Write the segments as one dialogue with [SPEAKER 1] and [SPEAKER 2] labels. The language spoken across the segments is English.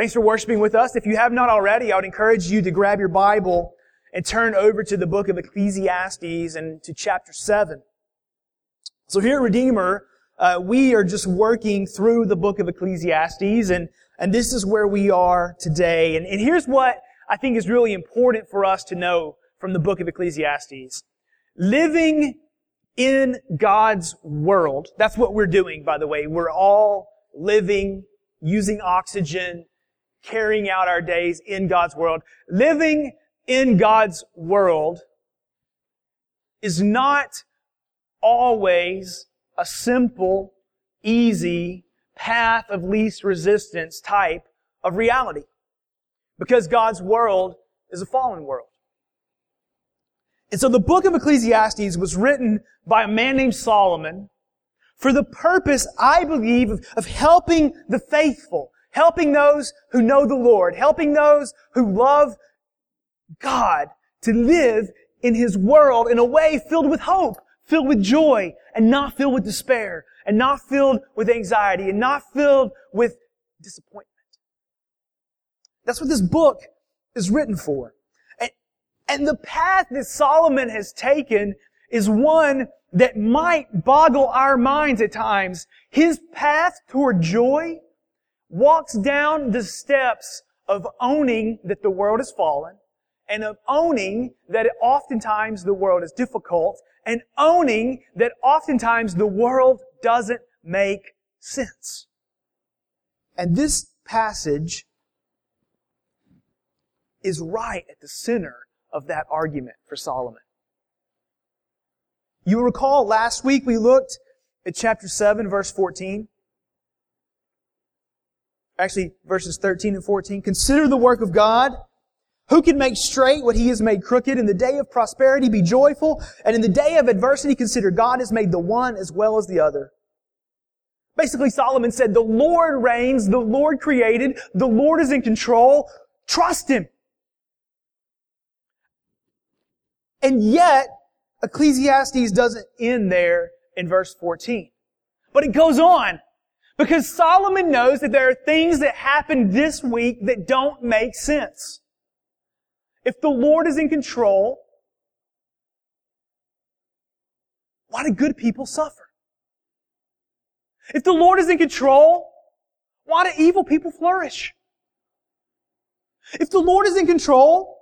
[SPEAKER 1] Thanks for worshiping with us. If you have not already, I would encourage you to grab your Bible and turn over to the book of Ecclesiastes and to chapter 7. So here at Redeemer, uh, we are just working through the book of Ecclesiastes and, and this is where we are today. And, and here's what I think is really important for us to know from the book of Ecclesiastes. Living in God's world, that's what we're doing, by the way. We're all living, using oxygen, carrying out our days in God's world. Living in God's world is not always a simple, easy path of least resistance type of reality. Because God's world is a fallen world. And so the book of Ecclesiastes was written by a man named Solomon for the purpose, I believe, of, helping the faithful, helping those who know the Lord, helping those who love God to live in His world in a way filled with hope, filled with joy, and not filled with despair, and not filled with anxiety, and not filled with disappointment. That's what this book is written for. And, and the path that Solomon has taken is one that might boggle our minds at times. His path toward joy walks down the steps of owning that the world has fallen and of owning that oftentimes the world is difficult and owning that oftentimes the world doesn't make sense. And this passage is right at the center of that argument for Solomon. You recall last week we looked at chapter 7 verse 14 actually verses 13 and 14. Consider the work of God. Who can make straight what he has made crooked? In the day of prosperity, be joyful. And in the day of adversity, consider God has made the one as well as the other. Basically, Solomon said, the Lord reigns, the Lord created, the Lord is in control. Trust Him. And yet, Ecclesiastes doesn't end there in verse 14. But it goes on. Because Solomon knows that there are things that happen this week that don't make sense. If the Lord is in control, why do good people suffer? If the Lord is in control, why do evil people flourish? If the Lord is in control,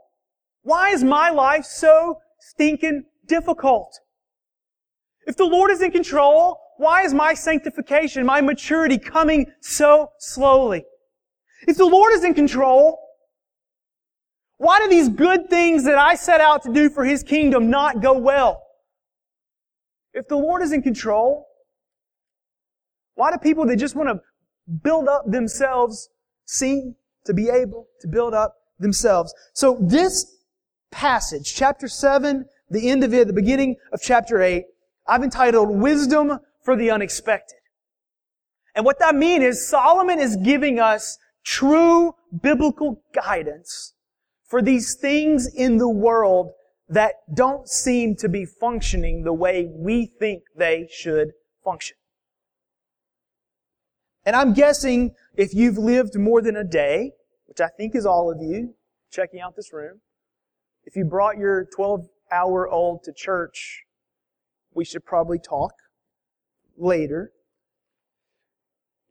[SPEAKER 1] why is my life so stinking difficult? If the Lord is in control, why is my sanctification, my maturity coming so slowly? If the Lord is in control, why do these good things that I set out to do for His kingdom not go well? If the Lord is in control, why do people that just want to build up themselves seem to be able to build up themselves? So this passage, chapter 7, the end of it, the beginning of chapter 8, I've entitled Wisdom for the unexpected. And what that means is Solomon is giving us true biblical guidance for these things in the world that don't seem to be functioning the way we think they should function. And I'm guessing if you've lived more than a day, which I think is all of you checking out this room, if you brought your 12 hour old to church, we should probably talk later.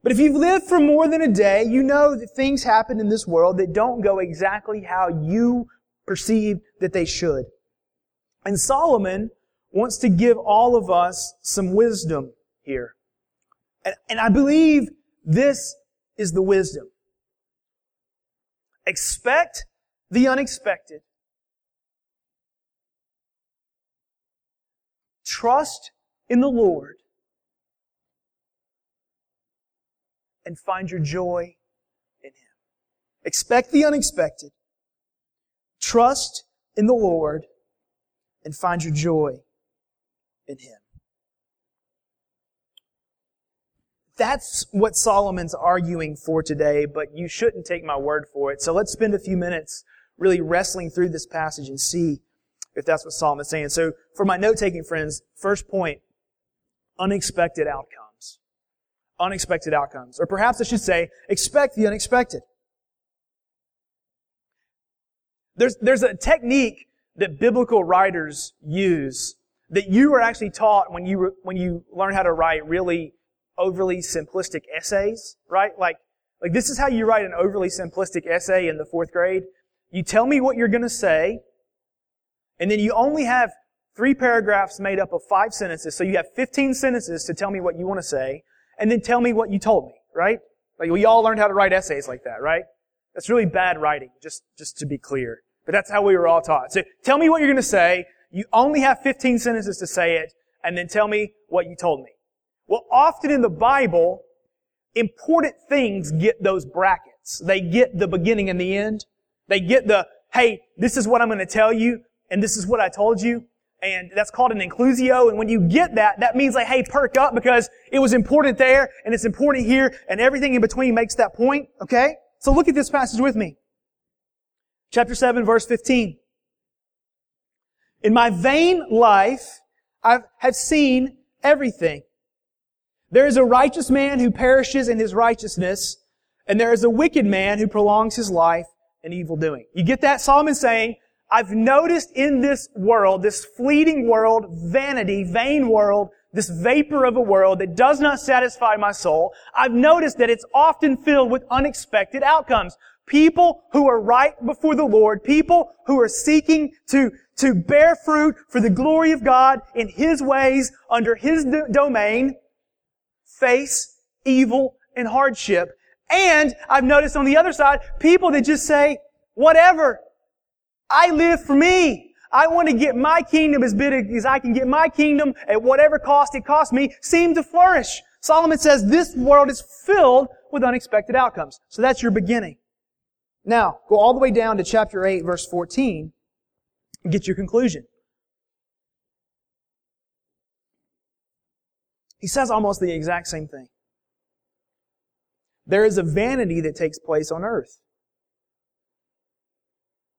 [SPEAKER 1] But if you've lived for more than a day, you know that things happen in this world that don't go exactly how you perceive that they should. And Solomon wants to give all of us some wisdom here. And, and I believe this is the wisdom. Expect the unexpected. Trust in the Lord and find your joy in Him. Expect the unexpected. Trust in the Lord and find your joy in Him. That's what Solomon's arguing for today, but you shouldn't take my word for it. So let's spend a few minutes really wrestling through this passage and see if that's what Solomon's saying. So for my note-taking friends, first point, unexpected outcome unexpected outcomes. Or perhaps I should say, expect the unexpected. There's, there's a technique that biblical writers use that you were actually taught when you, when you learn how to write really overly simplistic essays, right? Like, like this is how you write an overly simplistic essay in the fourth grade. You tell me what you're going to say, and then you only have three paragraphs made up of five sentences. So you have 15 sentences to tell me what you want to say, and then tell me what you told me, right? Like we all learned how to write essays like that, right? That's really bad writing, just, just to be clear. But that's how we were all taught. So tell me what you're going to say. You only have 15 sentences to say it, and then tell me what you told me. Well, often in the Bible, important things get those brackets. They get the beginning and the end. They get the, hey, this is what I'm going to tell you, and this is what I told you. And that's called an inclusio. And when you get that, that means like, hey, perk up because it was important there, and it's important here, and everything in between makes that point. Okay? So look at this passage with me. Chapter 7, verse 15. In my vain life, I have seen everything. There is a righteous man who perishes in his righteousness, and there is a wicked man who prolongs his life in evil doing. You get that? Solomon saying, I've noticed in this world, this fleeting world, vanity, vain world, this vapor of a world that does not satisfy my soul, I've noticed that it's often filled with unexpected outcomes. People who are right before the Lord, people who are seeking to, to bear fruit for the glory of God in His ways, under His do- domain, face evil and hardship. And I've noticed on the other side, people that just say, whatever. I live for me. I want to get my kingdom as big as I can get my kingdom at whatever cost it costs me, seem to flourish. Solomon says this world is filled with unexpected outcomes. So that's your beginning. Now, go all the way down to chapter 8, verse 14, and get your conclusion. He says almost the exact same thing. There is a vanity that takes place on earth.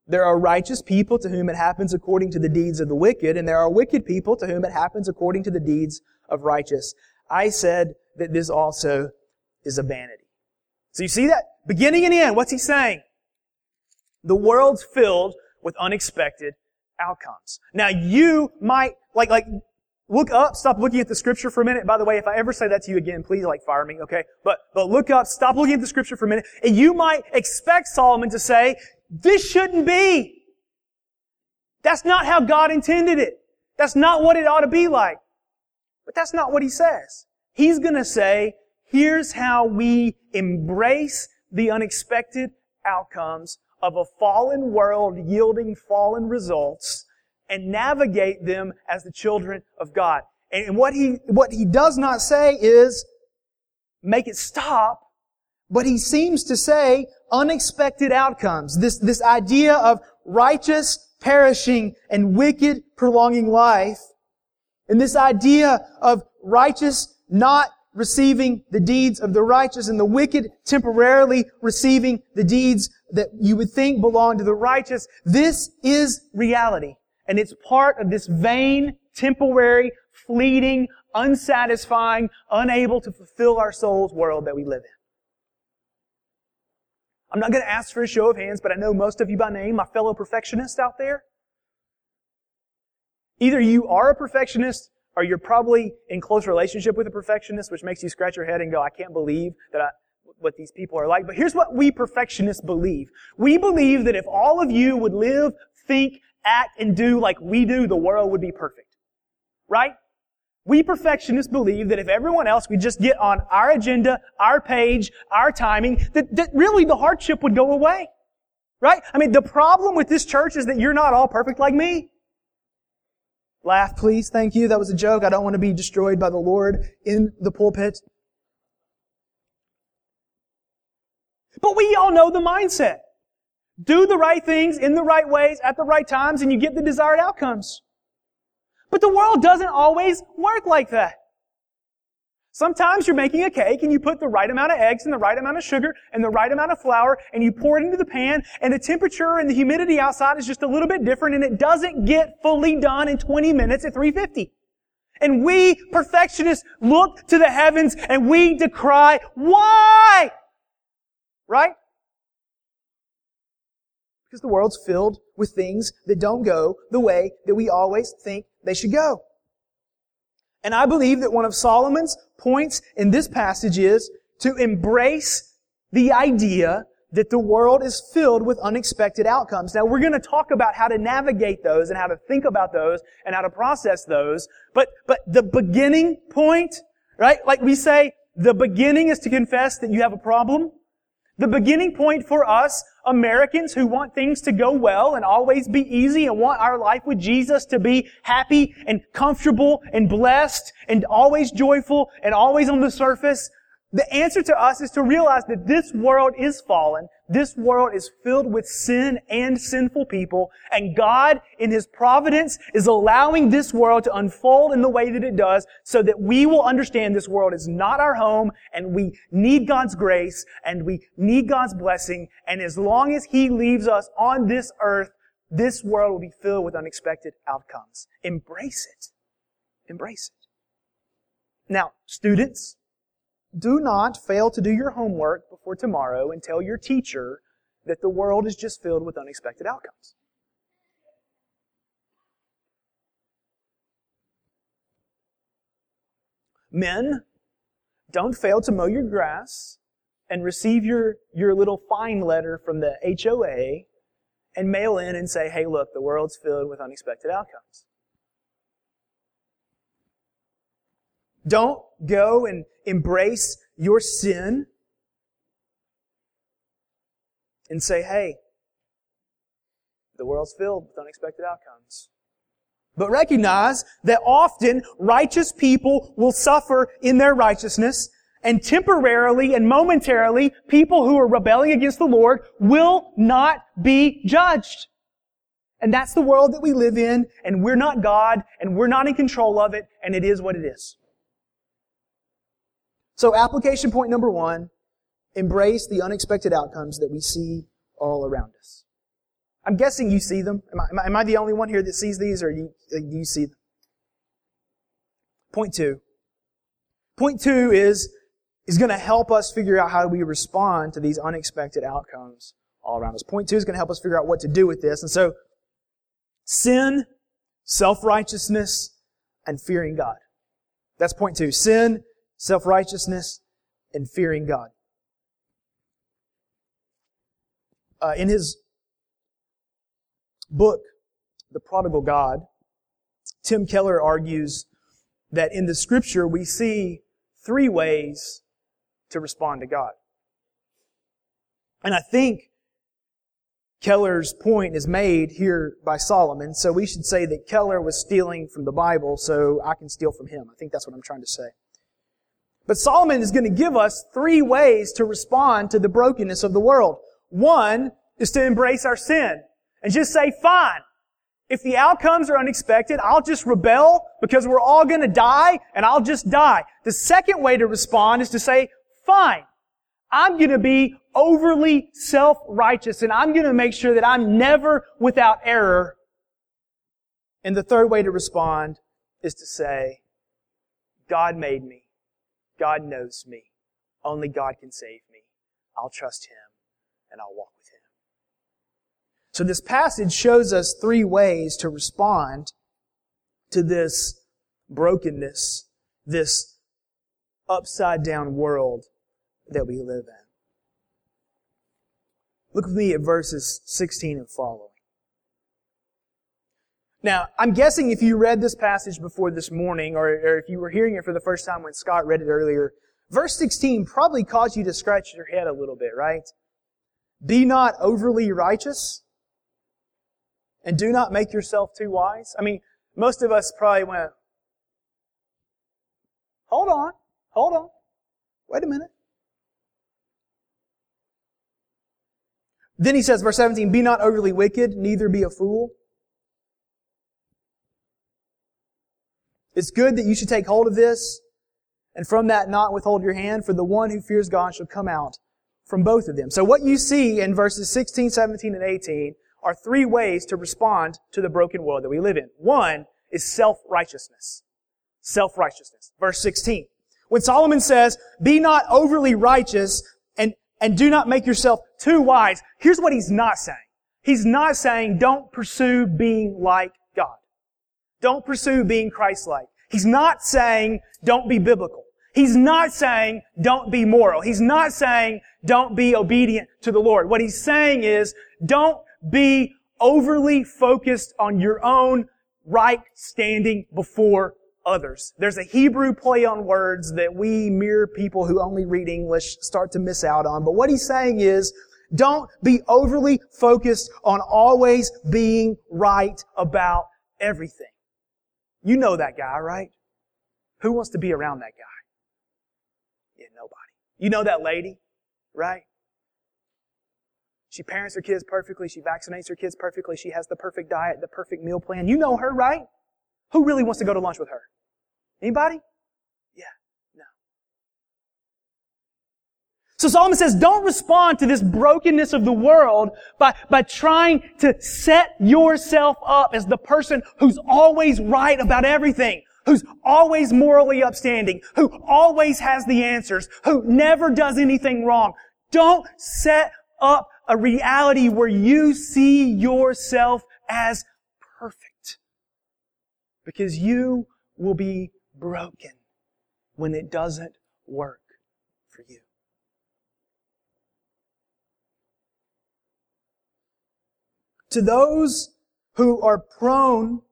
[SPEAKER 1] There are righteous people to whom it happens according to the deeds of the wicked, and there are wicked people to whom it happens according to the deeds of righteous. I said that this also is a vanity. So you see that? Beginning and end, what's he saying? The world's filled with unexpected outcomes. Now you might, like, like, Look up, stop looking at the scripture for a minute. By the way, if I ever say that to you again, please like fire me, okay? But, but look up, stop looking at the scripture for a minute, and you might expect Solomon to say, this shouldn't be. That's not how God intended it. That's not what it ought to be like. But that's not what he says. He's gonna say, here's how we embrace the unexpected outcomes of a fallen world yielding fallen results and navigate them as the children of God. And what he, what he does not say is make it stop, but he seems to say unexpected outcomes. This, this idea of righteous perishing and wicked prolonging life. And this idea of righteous not receiving the deeds of the righteous and the wicked temporarily receiving the deeds that you would think belong to the righteous. This is reality. And it's part of this vain, temporary, fleeting, unsatisfying, unable to fulfill our souls world that we live in. I'm not going to ask for a show of hands, but I know most of you by name, my fellow perfectionists out there. Either you are a perfectionist or you're probably in close relationship with a perfectionist, which makes you scratch your head and go, I can't believe that I, what these people are like. But here's what we perfectionists believe. We believe that if all of you would live, think, act and do like we do, the world would be perfect. Right? We perfectionists believe that if everyone else would just get on our agenda, our page, our timing, that, that really the hardship would go away. Right? I mean, the problem with this church is that you're not all perfect like me. Laugh, please. Thank you. That was a joke. I don't want to be destroyed by the Lord in the pulpit. But we all know the mindset. Do the right things in the right ways at the right times and you get the desired outcomes. But the world doesn't always work like that. Sometimes you're making a cake and you put the right amount of eggs and the right amount of sugar and the right amount of flour and you pour it into the pan and the temperature and the humidity outside is just a little bit different and it doesn't get fully done in 20 minutes at 350. And we perfectionists look to the heavens and we decry, why? Right? Because the world's filled with things that don't go the way that we always think they should go. And I believe that one of Solomon's points in this passage is to embrace the idea that the world is filled with unexpected outcomes. Now we're going to talk about how to navigate those and how to think about those and how to process those. But, but the beginning point, right? Like we say, the beginning is to confess that you have a problem. The beginning point for us Americans who want things to go well and always be easy and want our life with Jesus to be happy and comfortable and blessed and always joyful and always on the surface, the answer to us is to realize that this world is fallen. This world is filled with sin and sinful people. And God, in His providence, is allowing this world to unfold in the way that it does so that we will understand this world is not our home and we need God's grace and we need God's blessing. And as long as He leaves us on this earth, this world will be filled with unexpected outcomes. Embrace it. Embrace it. Now, students, do not fail to do your homework before tomorrow and tell your teacher that the world is just filled with unexpected outcomes. Men, don't fail to mow your grass and receive your, your little fine letter from the HOA and mail in and say, hey, look, the world's filled with unexpected outcomes. Don't go and embrace your sin and say, hey, the world's filled with unexpected outcomes. But recognize that often righteous people will suffer in their righteousness and temporarily and momentarily people who are rebelling against the Lord will not be judged. And that's the world that we live in and we're not God and we're not in control of it and it is what it is. So application point number one, embrace the unexpected outcomes that we see all around us. I'm guessing you see them. Am I, am I the only one here that sees these or do you, uh, do you see them? Point two. Point two is, is going to help us figure out how we respond to these unexpected outcomes all around us. Point two is going to help us figure out what to do with this. And so, sin, self-righteousness, and fearing God. That's point two. Sin, self-righteousness, and fearing God. Uh, in his book, The Prodigal God, Tim Keller argues that in the scripture we see three ways to respond to God. And I think Keller's point is made here by Solomon, so we should say that Keller was stealing from the Bible, so I can steal from him. I think that's what I'm trying to say. But Solomon is going to give us three ways to respond to the brokenness of the world. One is to embrace our sin and just say, fine. If the outcomes are unexpected, I'll just rebel because we're all going to die and I'll just die. The second way to respond is to say, fine. I'm going to be overly self-righteous and I'm going to make sure that I'm never without error. And the third way to respond is to say, God made me. God knows me. Only God can save me. I'll trust Him and I'll walk with Him. So this passage shows us three ways to respond to this brokenness, this upside down world that we live in. Look with me at verses 16 and following. Now, I'm guessing if you read this passage before this morning, or, or, if you were hearing it for the first time when Scott read it earlier, verse 16 probably caused you to scratch your head a little bit, right? Be not overly righteous, and do not make yourself too wise. I mean, most of us probably went, hold on, hold on, wait a minute. Then he says, verse 17, be not overly wicked, neither be a fool. It's good that you should take hold of this, and from that not withhold your hand, for the one who fears God shall come out from both of them. So what you see in verses 16, 17, and 18 are three ways to respond to the broken world that we live in. One is self-righteousness. Self-righteousness. Verse 16. When Solomon says, be not overly righteous and, and do not make yourself too wise, here's what he's not saying. He's not saying don't pursue being like. Don't pursue being Christ-like. He's not saying don't be biblical. He's not saying don't be moral. He's not saying don't be obedient to the Lord. What he's saying is don't be overly focused on your own right standing before others. There's a Hebrew play on words that we mere people who only read English start to miss out on. But what he's saying is, don't be overly focused on always being right about everything. You know that guy, right? Who wants to be around that guy? Yeah, nobody. You know that lady, right? She parents her kids perfectly. She vaccinates her kids perfectly. She has the perfect diet, the perfect meal plan. You know her, right? Who really wants to go to lunch with her? Anybody? Yeah. No. So Solomon says, don't respond to this brokenness of the world by, by trying to set yourself up as the person who's always right about everything who's always morally upstanding, who always has the answers, who never does anything wrong. Don't set up a reality where you see yourself as perfect. Because you will be broken when it doesn't work for you. To those who are prone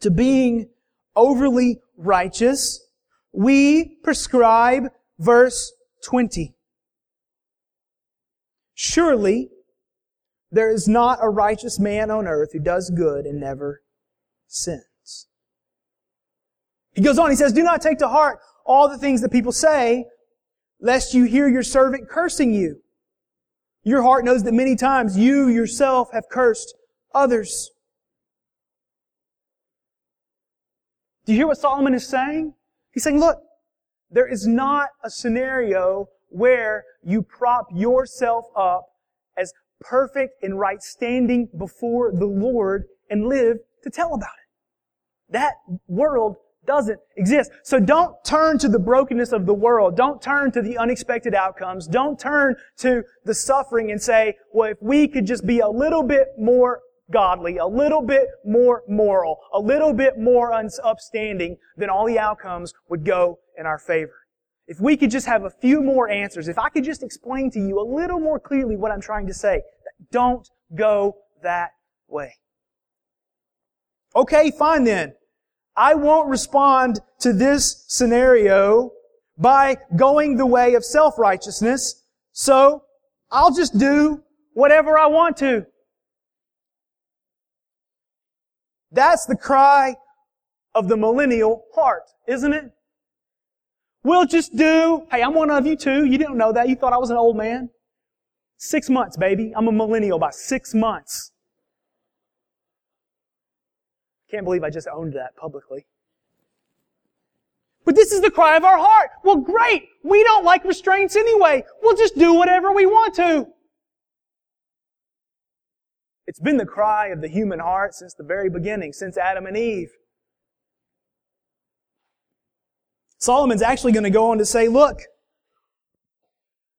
[SPEAKER 1] to being overly righteous, we prescribe verse 20. Surely there is not a righteous man on earth who does good and never sins. He goes on, he says, Do not take to heart all the things that people say, lest you hear your servant cursing you. Your heart knows that many times you yourself have cursed others. Do you hear what Solomon is saying? He's saying, look, there is not a scenario where you prop yourself up as perfect and right standing before the Lord and live to tell about it. That world doesn't exist. So don't turn to the brokenness of the world. Don't turn to the unexpected outcomes. Don't turn to the suffering and say, well, if we could just be a little bit more godly, a little bit more moral, a little bit more upstanding, then all the outcomes would go in our favor. If we could just have a few more answers, if I could just explain to you a little more clearly what I'm trying to say, don't go that way. Okay, fine then. I won't respond to this scenario by going the way of self-righteousness, so I'll just do whatever I want to. That's the cry of the millennial heart, isn't it? We'll just do, hey, I'm one of you too. You didn't know that. You thought I was an old man. Six months, baby. I'm a millennial by six months. Can't believe I just owned that publicly. But this is the cry of our heart. Well, great. We don't like restraints anyway. We'll just do whatever we want to. It's been the cry of the human heart since the very beginning, since Adam and Eve. Solomon's actually going to go on to say, look,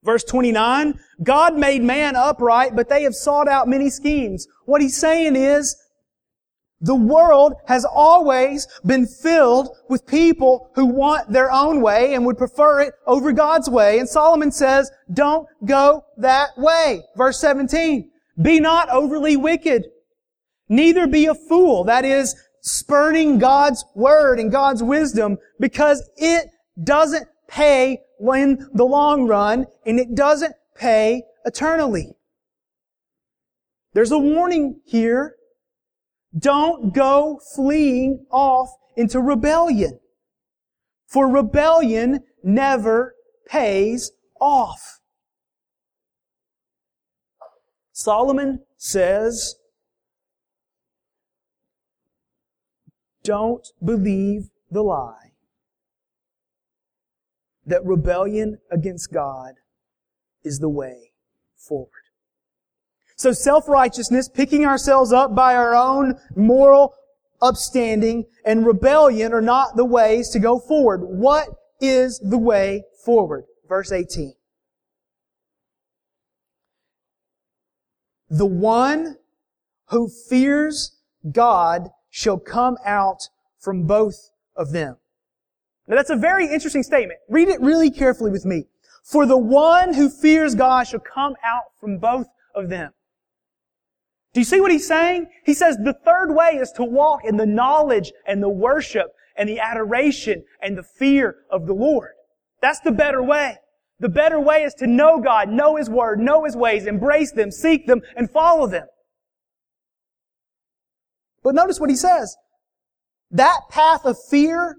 [SPEAKER 1] verse 29, God made man upright, but they have sought out many schemes. What he's saying is, the world has always been filled with people who want their own way and would prefer it over God's way. And Solomon says, don't go that way. Verse 17, be not overly wicked. Neither be a fool. That is, spurning God's word and God's wisdom because it doesn't pay in the long run and it doesn't pay eternally. There's a warning here. Don't go fleeing off into rebellion. For rebellion never pays off. Solomon says Don't believe the lie that rebellion against God is the way forward. So self-righteousness, picking ourselves up by our own moral upstanding, and rebellion are not the ways to go forward. What is the way forward? Verse 18. The one who fears God shall come out from both of them. Now that's a very interesting statement. Read it really carefully with me. For the one who fears God shall come out from both of them. Do you see what he's saying? He says the third way is to walk in the knowledge and the worship and the adoration and the fear of the Lord. That's the better way. The better way is to know God, know His Word, know His ways, embrace them, seek them, and follow them. But notice what he says. That path of fear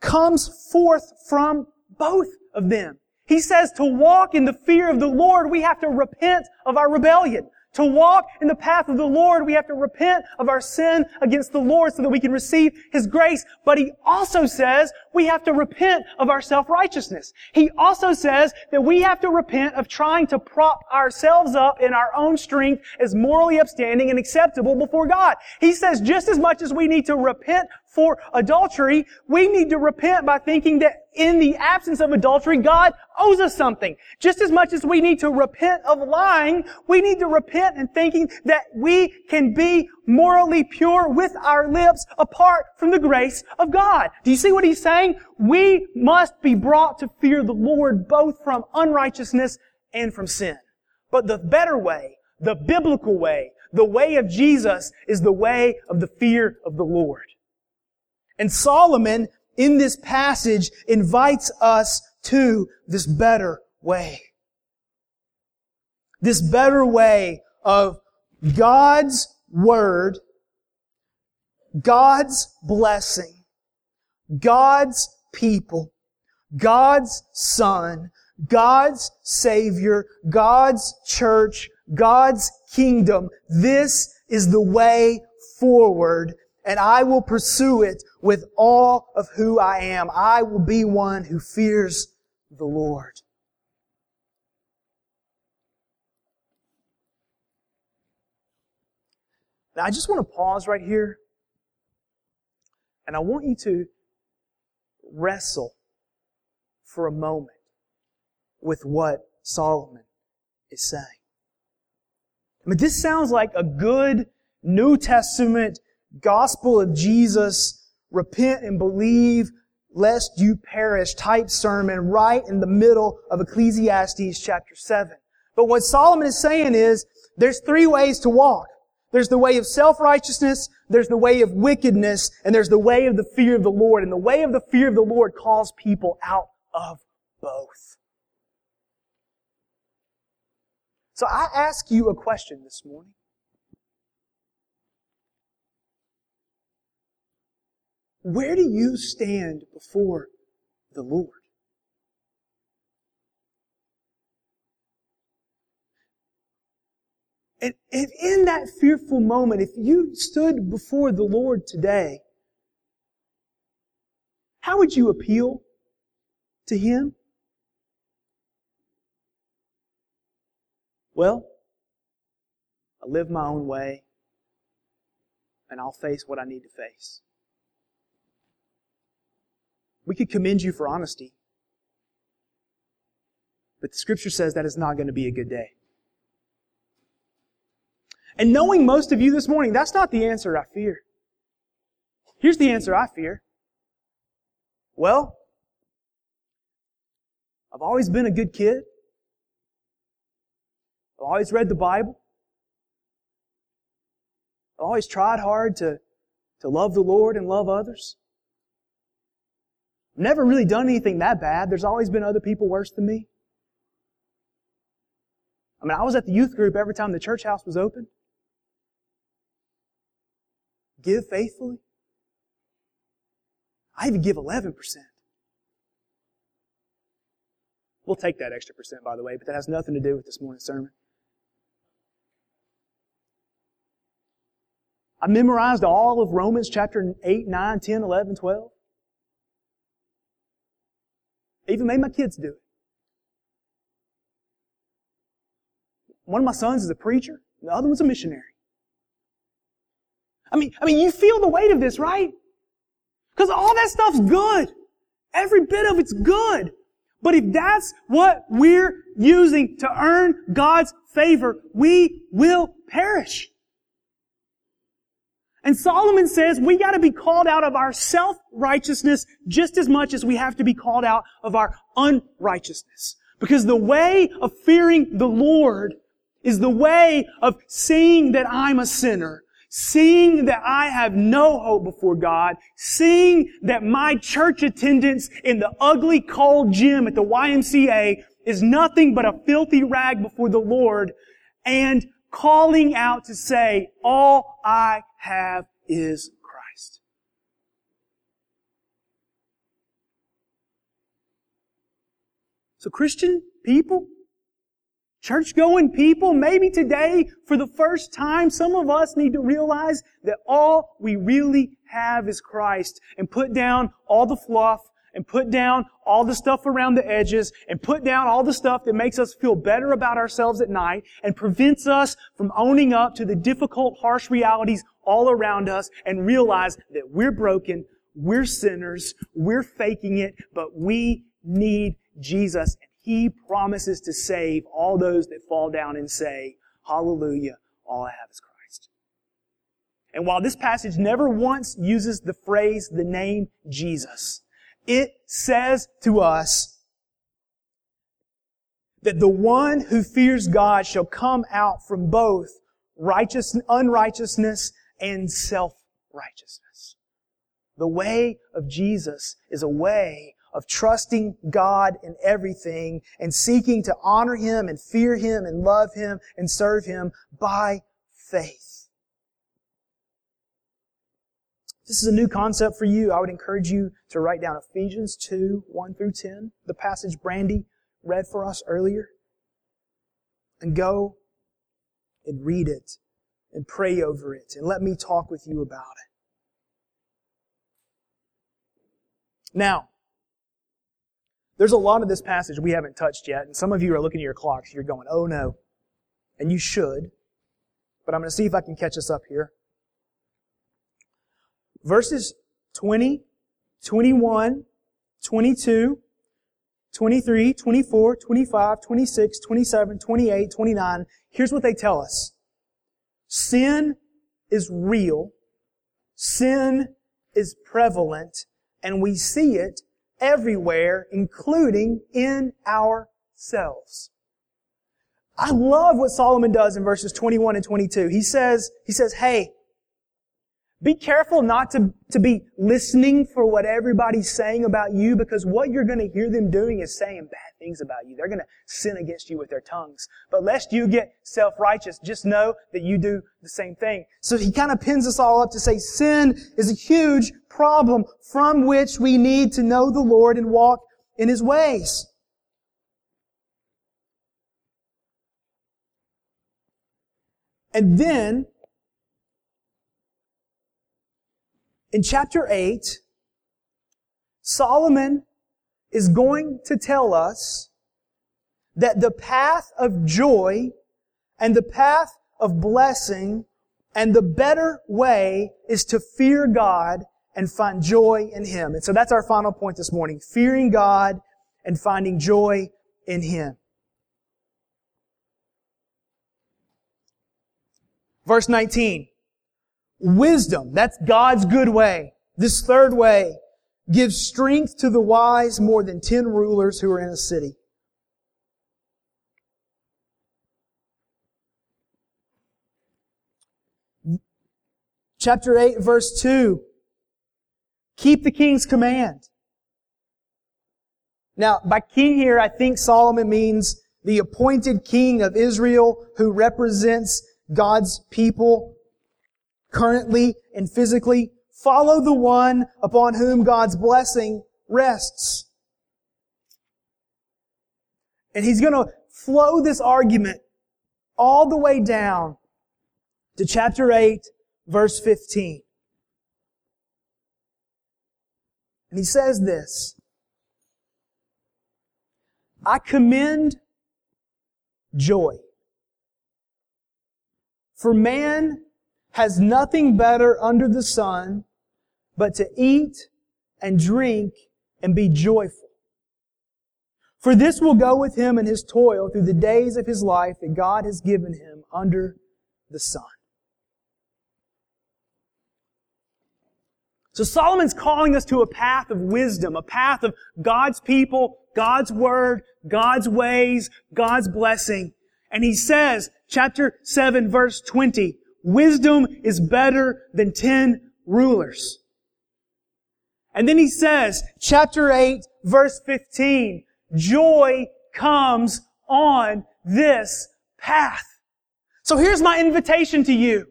[SPEAKER 1] comes forth from both of them. He says to walk in the fear of the Lord, we have to repent of our rebellion. To walk in the path of the Lord, we have to repent of our sin against the Lord so that we can receive His grace. But He also says we have to repent of our self-righteousness. He also says that we have to repent of trying to prop ourselves up in our own strength as morally upstanding and acceptable before God. He says just as much as we need to repent for adultery, we need to repent by thinking that in the absence of adultery, God owes us something. Just as much as we need to repent of lying, we need to repent in thinking that we can be morally pure with our lips apart from the grace of God. Do you see what he's saying? We must be brought to fear the Lord both from unrighteousness and from sin. But the better way, the biblical way, the way of Jesus is the way of the fear of the Lord. And Solomon, in this passage, invites us to this better way. This better way of God's Word, God's blessing, God's people, God's Son, God's Savior, God's church, God's kingdom. This is the way forward and I will pursue it with all of who I am. I will be one who fears the Lord. Now, I just want to pause right here, and I want you to wrestle for a moment with what Solomon is saying. I mean, this sounds like a good New Testament gospel of Jesus, repent and believe lest you perish type sermon right in the middle of Ecclesiastes chapter 7. But what Solomon is saying is, there's three ways to walk. There's the way of self-righteousness, there's the way of wickedness, and there's the way of the fear of the Lord. And the way of the fear of the Lord calls people out of both. So I ask you a question this morning. Where do you stand before the Lord? And if in that fearful moment, if you stood before the Lord today, how would you appeal to Him? Well, I live my own way, and I'll face what I need to face. We could commend you for honesty. But the scripture says that is not going to be a good day. And knowing most of you this morning, that's not the answer I fear. Here's the answer I fear. Well, I've always been a good kid. I've always read the Bible. I've always tried hard to, to love the Lord and love others. Never really done anything that bad. There's always been other people worse than me. I mean, I was at the youth group every time the church house was open. Give faithfully. I even give 11%. We'll take that extra percent, by the way, but that has nothing to do with this morning's sermon. I memorized all of Romans chapter 8, 9, 10, 11, 12. I even made my kids do it. One of my sons is a preacher, the other one's a missionary. I mean, I mean, you feel the weight of this, right? Because all that stuff's good. Every bit of it's good. But if that's what we're using to earn God's favor, we will perish. And Solomon says we got to be called out of our self-righteousness just as much as we have to be called out of our unrighteousness. Because the way of fearing the Lord is the way of seeing that I'm a sinner, seeing that I have no hope before God, seeing that my church attendance in the ugly cold gym at the YMCA is nothing but a filthy rag before the Lord, and calling out to say, all I have is Christ. So Christian people, church going people, maybe today, for the first time, some of us need to realize that all we really have is Christ and put down all the fluff and put down all the stuff around the edges and put down all the stuff that makes us feel better about ourselves at night and prevents us from owning up to the difficult, harsh realities all around us and realize that we're broken, we're sinners, we're faking it, but we need Jesus. And He promises to save all those that fall down and say, Hallelujah, all I have is Christ. And while this passage never once uses the phrase, the name Jesus, it says to us that the one who fears God shall come out from both righteous, unrighteousness and self-righteousness. The way of Jesus is a way of trusting God in everything and seeking to honor Him and fear Him and love Him and serve Him by faith. This is a new concept for you, I would encourage you to write down Ephesians 2, 1 through 10, the passage Brandy read for us earlier, and go and read it and pray over it and let me talk with you about it. Now, there's a lot of this passage we haven't touched yet, and some of you are looking at your clocks. You're going, oh no. And you should. But I'm going to see if I can catch us up here verses 20, 21, 22, 23, 24, 25, 26, 27, 28, 29. Here's what they tell us. Sin is real. Sin is prevalent and we see it everywhere, including in ourselves. I love what Solomon does in verses 21 and 22. He says, he says, hey, be careful not to, to be listening for what everybody's saying about you because what you're going to hear them doing is saying bad things about you. They're going to sin against you with their tongues. But lest you get self-righteous, just know that you do the same thing. So he kind of pins us all up to say sin is a huge problem from which we need to know the Lord and walk in His ways. And then in chapter 8, Solomon is going to tell us that the path of joy and the path of blessing and the better way is to fear God and find joy in Him. And so that's our final point this morning. Fearing God and finding joy in Him. Verse 19. Wisdom, that's God's good way. This third way gives strength to the wise more than ten rulers who are in a city. Chapter 8, verse 2. Keep the king's command. Now, by king here, I think Solomon means the appointed king of Israel who represents God's people currently and physically. Follow the one upon whom God's blessing rests. And he's going to flow this argument all the way down to chapter 8, verse 15. And he says this, I commend joy. For man has nothing better under the sun but to eat and drink and be joyful. For this will go with him in his toil through the days of his life that God has given him under the sun. So Solomon's calling us to a path of wisdom, a path of God's people, God's word, God's ways, God's blessing. And he says, chapter 7 verse 20, wisdom is better than 10 rulers. And then he says, chapter 8 verse 15, joy comes on this path. So here's my invitation to you.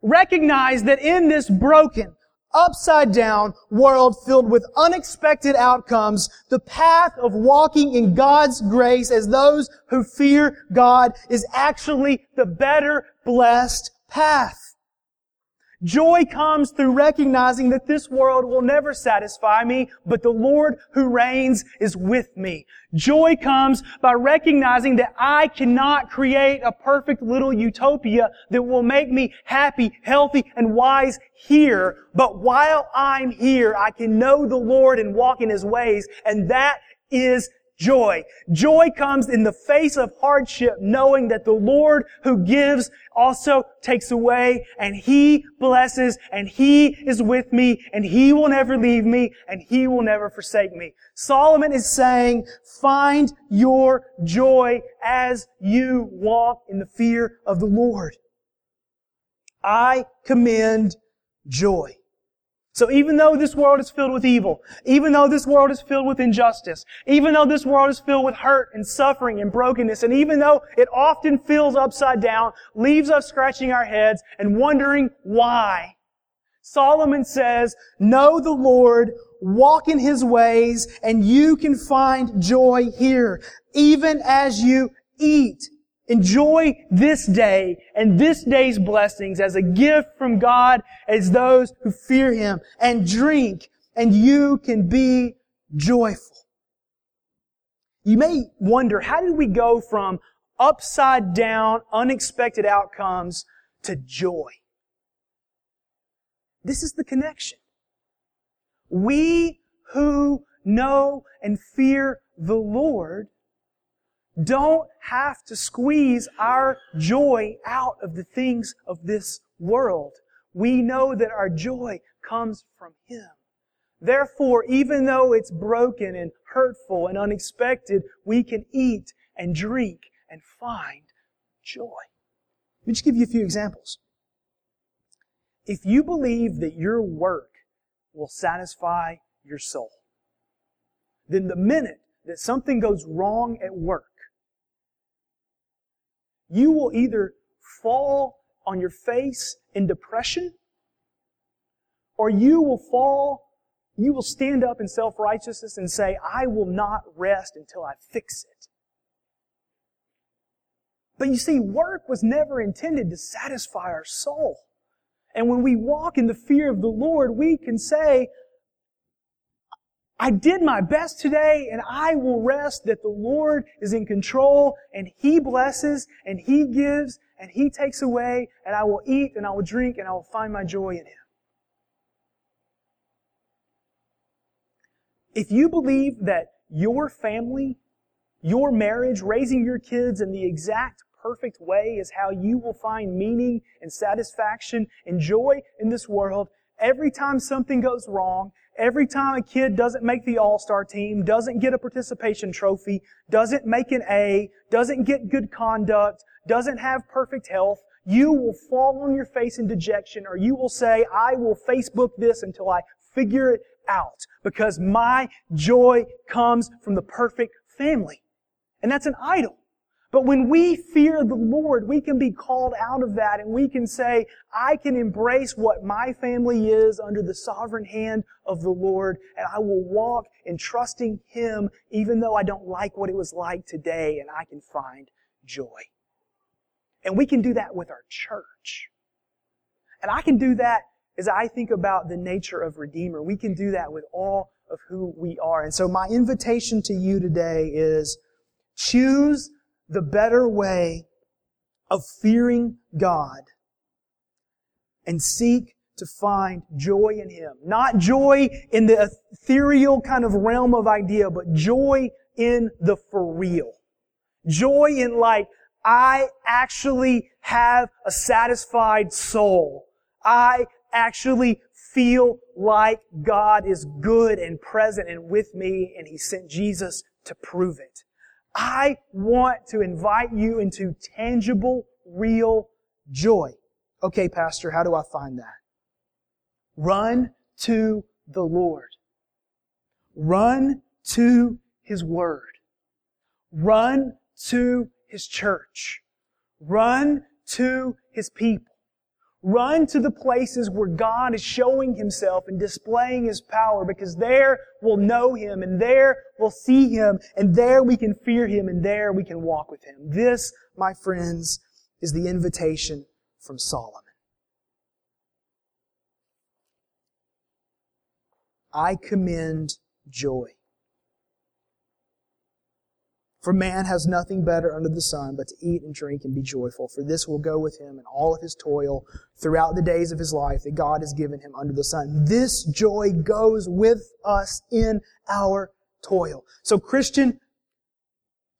[SPEAKER 1] Recognize that in this broken, upside down world filled with unexpected outcomes, the path of walking in God's grace as those who fear God is actually the better blessed path. Joy comes through recognizing that this world will never satisfy me, but the Lord who reigns is with me. Joy comes by recognizing that I cannot create a perfect little utopia that will make me happy, healthy, and wise here. But while I'm here, I can know the Lord and walk in His ways, and that is joy. Joy comes in the face of hardship, knowing that the Lord who gives also takes away, and He blesses, and He is with me, and He will never leave me, and He will never forsake me. Solomon is saying, find your joy as you walk in the fear of the Lord. I commend joy. So even though this world is filled with evil, even though this world is filled with injustice, even though this world is filled with hurt and suffering and brokenness, and even though it often feels upside down, leaves us scratching our heads and wondering why, Solomon says, know the Lord, walk in His ways, and you can find joy here, even as you eat Enjoy this day and this day's blessings as a gift from God as those who fear Him and drink and you can be joyful. You may wonder, how did we go from upside down, unexpected outcomes to joy? This is the connection. We who know and fear the Lord don't have to squeeze our joy out of the things of this world. We know that our joy comes from Him. Therefore, even though it's broken and hurtful and unexpected, we can eat and drink and find joy. Let me just give you a few examples. If you believe that your work will satisfy your soul, then the minute that something goes wrong at work, you will either fall on your face in depression or you will fall, you will stand up in self-righteousness and say, I will not rest until I fix it. But you see, work was never intended to satisfy our soul. And when we walk in the fear of the Lord, we can say, I did my best today and I will rest that the Lord is in control and He blesses and He gives and He takes away and I will eat and I will drink and I will find my joy in Him. If you believe that your family, your marriage, raising your kids in the exact perfect way is how you will find meaning and satisfaction and joy in this world, every time something goes wrong, Every time a kid doesn't make the all-star team, doesn't get a participation trophy, doesn't make an A, doesn't get good conduct, doesn't have perfect health, you will fall on your face in dejection or you will say, I will Facebook this until I figure it out because my joy comes from the perfect family. And that's an idol. But when we fear the Lord, we can be called out of that and we can say, I can embrace what my family is under the sovereign hand of the Lord and I will walk in trusting Him even though I don't like what it was like today and I can find joy. And we can do that with our church. And I can do that as I think about the nature of Redeemer. We can do that with all of who we are. And so my invitation to you today is choose the better way of fearing God and seek to find joy in Him. Not joy in the ethereal kind of realm of idea, but joy in the for real. Joy in like, I actually have a satisfied soul. I actually feel like God is good and present and with me and He sent Jesus to prove it. I want to invite you into tangible, real joy. Okay, Pastor, how do I find that? Run to the Lord. Run to His Word. Run to His church. Run to His people. Run to the places where God is showing Himself and displaying His power because there we'll know Him and there we'll see Him and there we can fear Him and there we can walk with Him. This, my friends, is the invitation from Solomon. I commend joy. For man has nothing better under the sun but to eat and drink and be joyful, for this will go with him in all of his toil throughout the days of his life that God has given him under the sun. This joy goes with us in our toil. So Christian,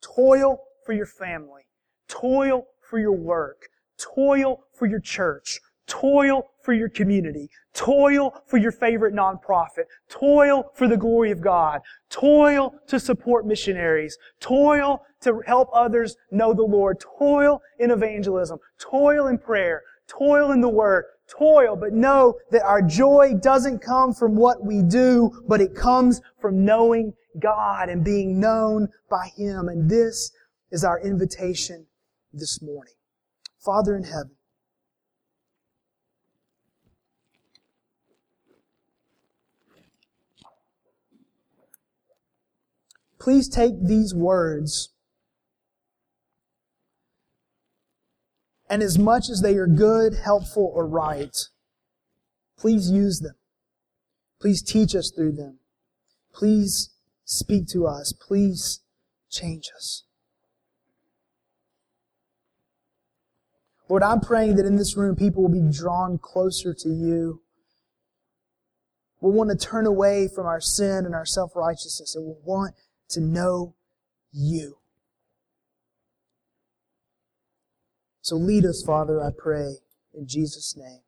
[SPEAKER 1] toil for your family, toil for your work, toil for your church, toil for your community. Toil for your favorite nonprofit. Toil for the glory of God. Toil to support missionaries. Toil to help others know the Lord. Toil in evangelism. Toil in prayer. Toil in the Word. Toil, but know that our joy doesn't come from what we do, but it comes from knowing God and being known by Him. And this is our invitation this morning. Father in heaven, please take these words and as much as they are good, helpful, or right, please use them. Please teach us through them. Please speak to us. Please change us. Lord, I'm praying that in this room people will be drawn closer to you. We'll want to turn away from our sin and our self-righteousness and we'll want to know you. So lead us, Father, I pray, in Jesus' name.